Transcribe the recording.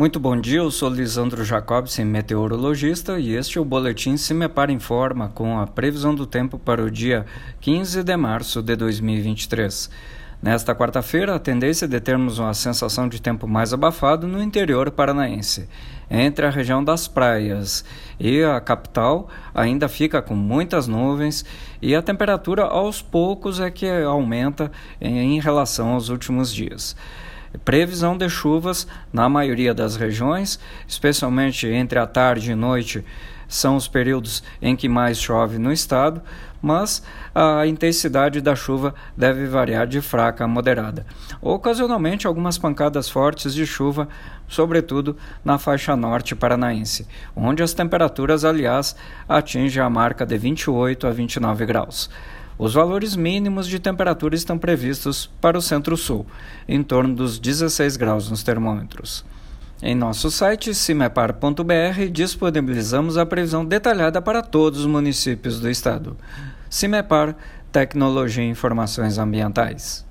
Muito bom dia, eu sou Lisandro Jacobsen, meteorologista, e este é o Boletim Se Me Para Informa com a previsão do tempo para o dia 15 de março de 2023. Nesta quarta-feira, a tendência é de termos uma sensação de tempo mais abafado no interior paranaense. Entre a região das praias e a capital, ainda fica com muitas nuvens e a temperatura aos poucos é que aumenta em relação aos últimos dias. Previsão de chuvas na maioria das regiões, especialmente entre a tarde e noite, são os períodos em que mais chove no estado, mas a intensidade da chuva deve variar de fraca a moderada. Ocasionalmente, algumas pancadas fortes de chuva, sobretudo na faixa norte paranaense, onde as temperaturas, aliás, atingem a marca de 28 a 29 graus. Os valores mínimos de temperatura estão previstos para o centro-sul, em torno dos 16 graus nos termômetros. Em nosso site cimepar.br disponibilizamos a previsão detalhada para todos os municípios do estado. Cimepar Tecnologia e Informações Ambientais.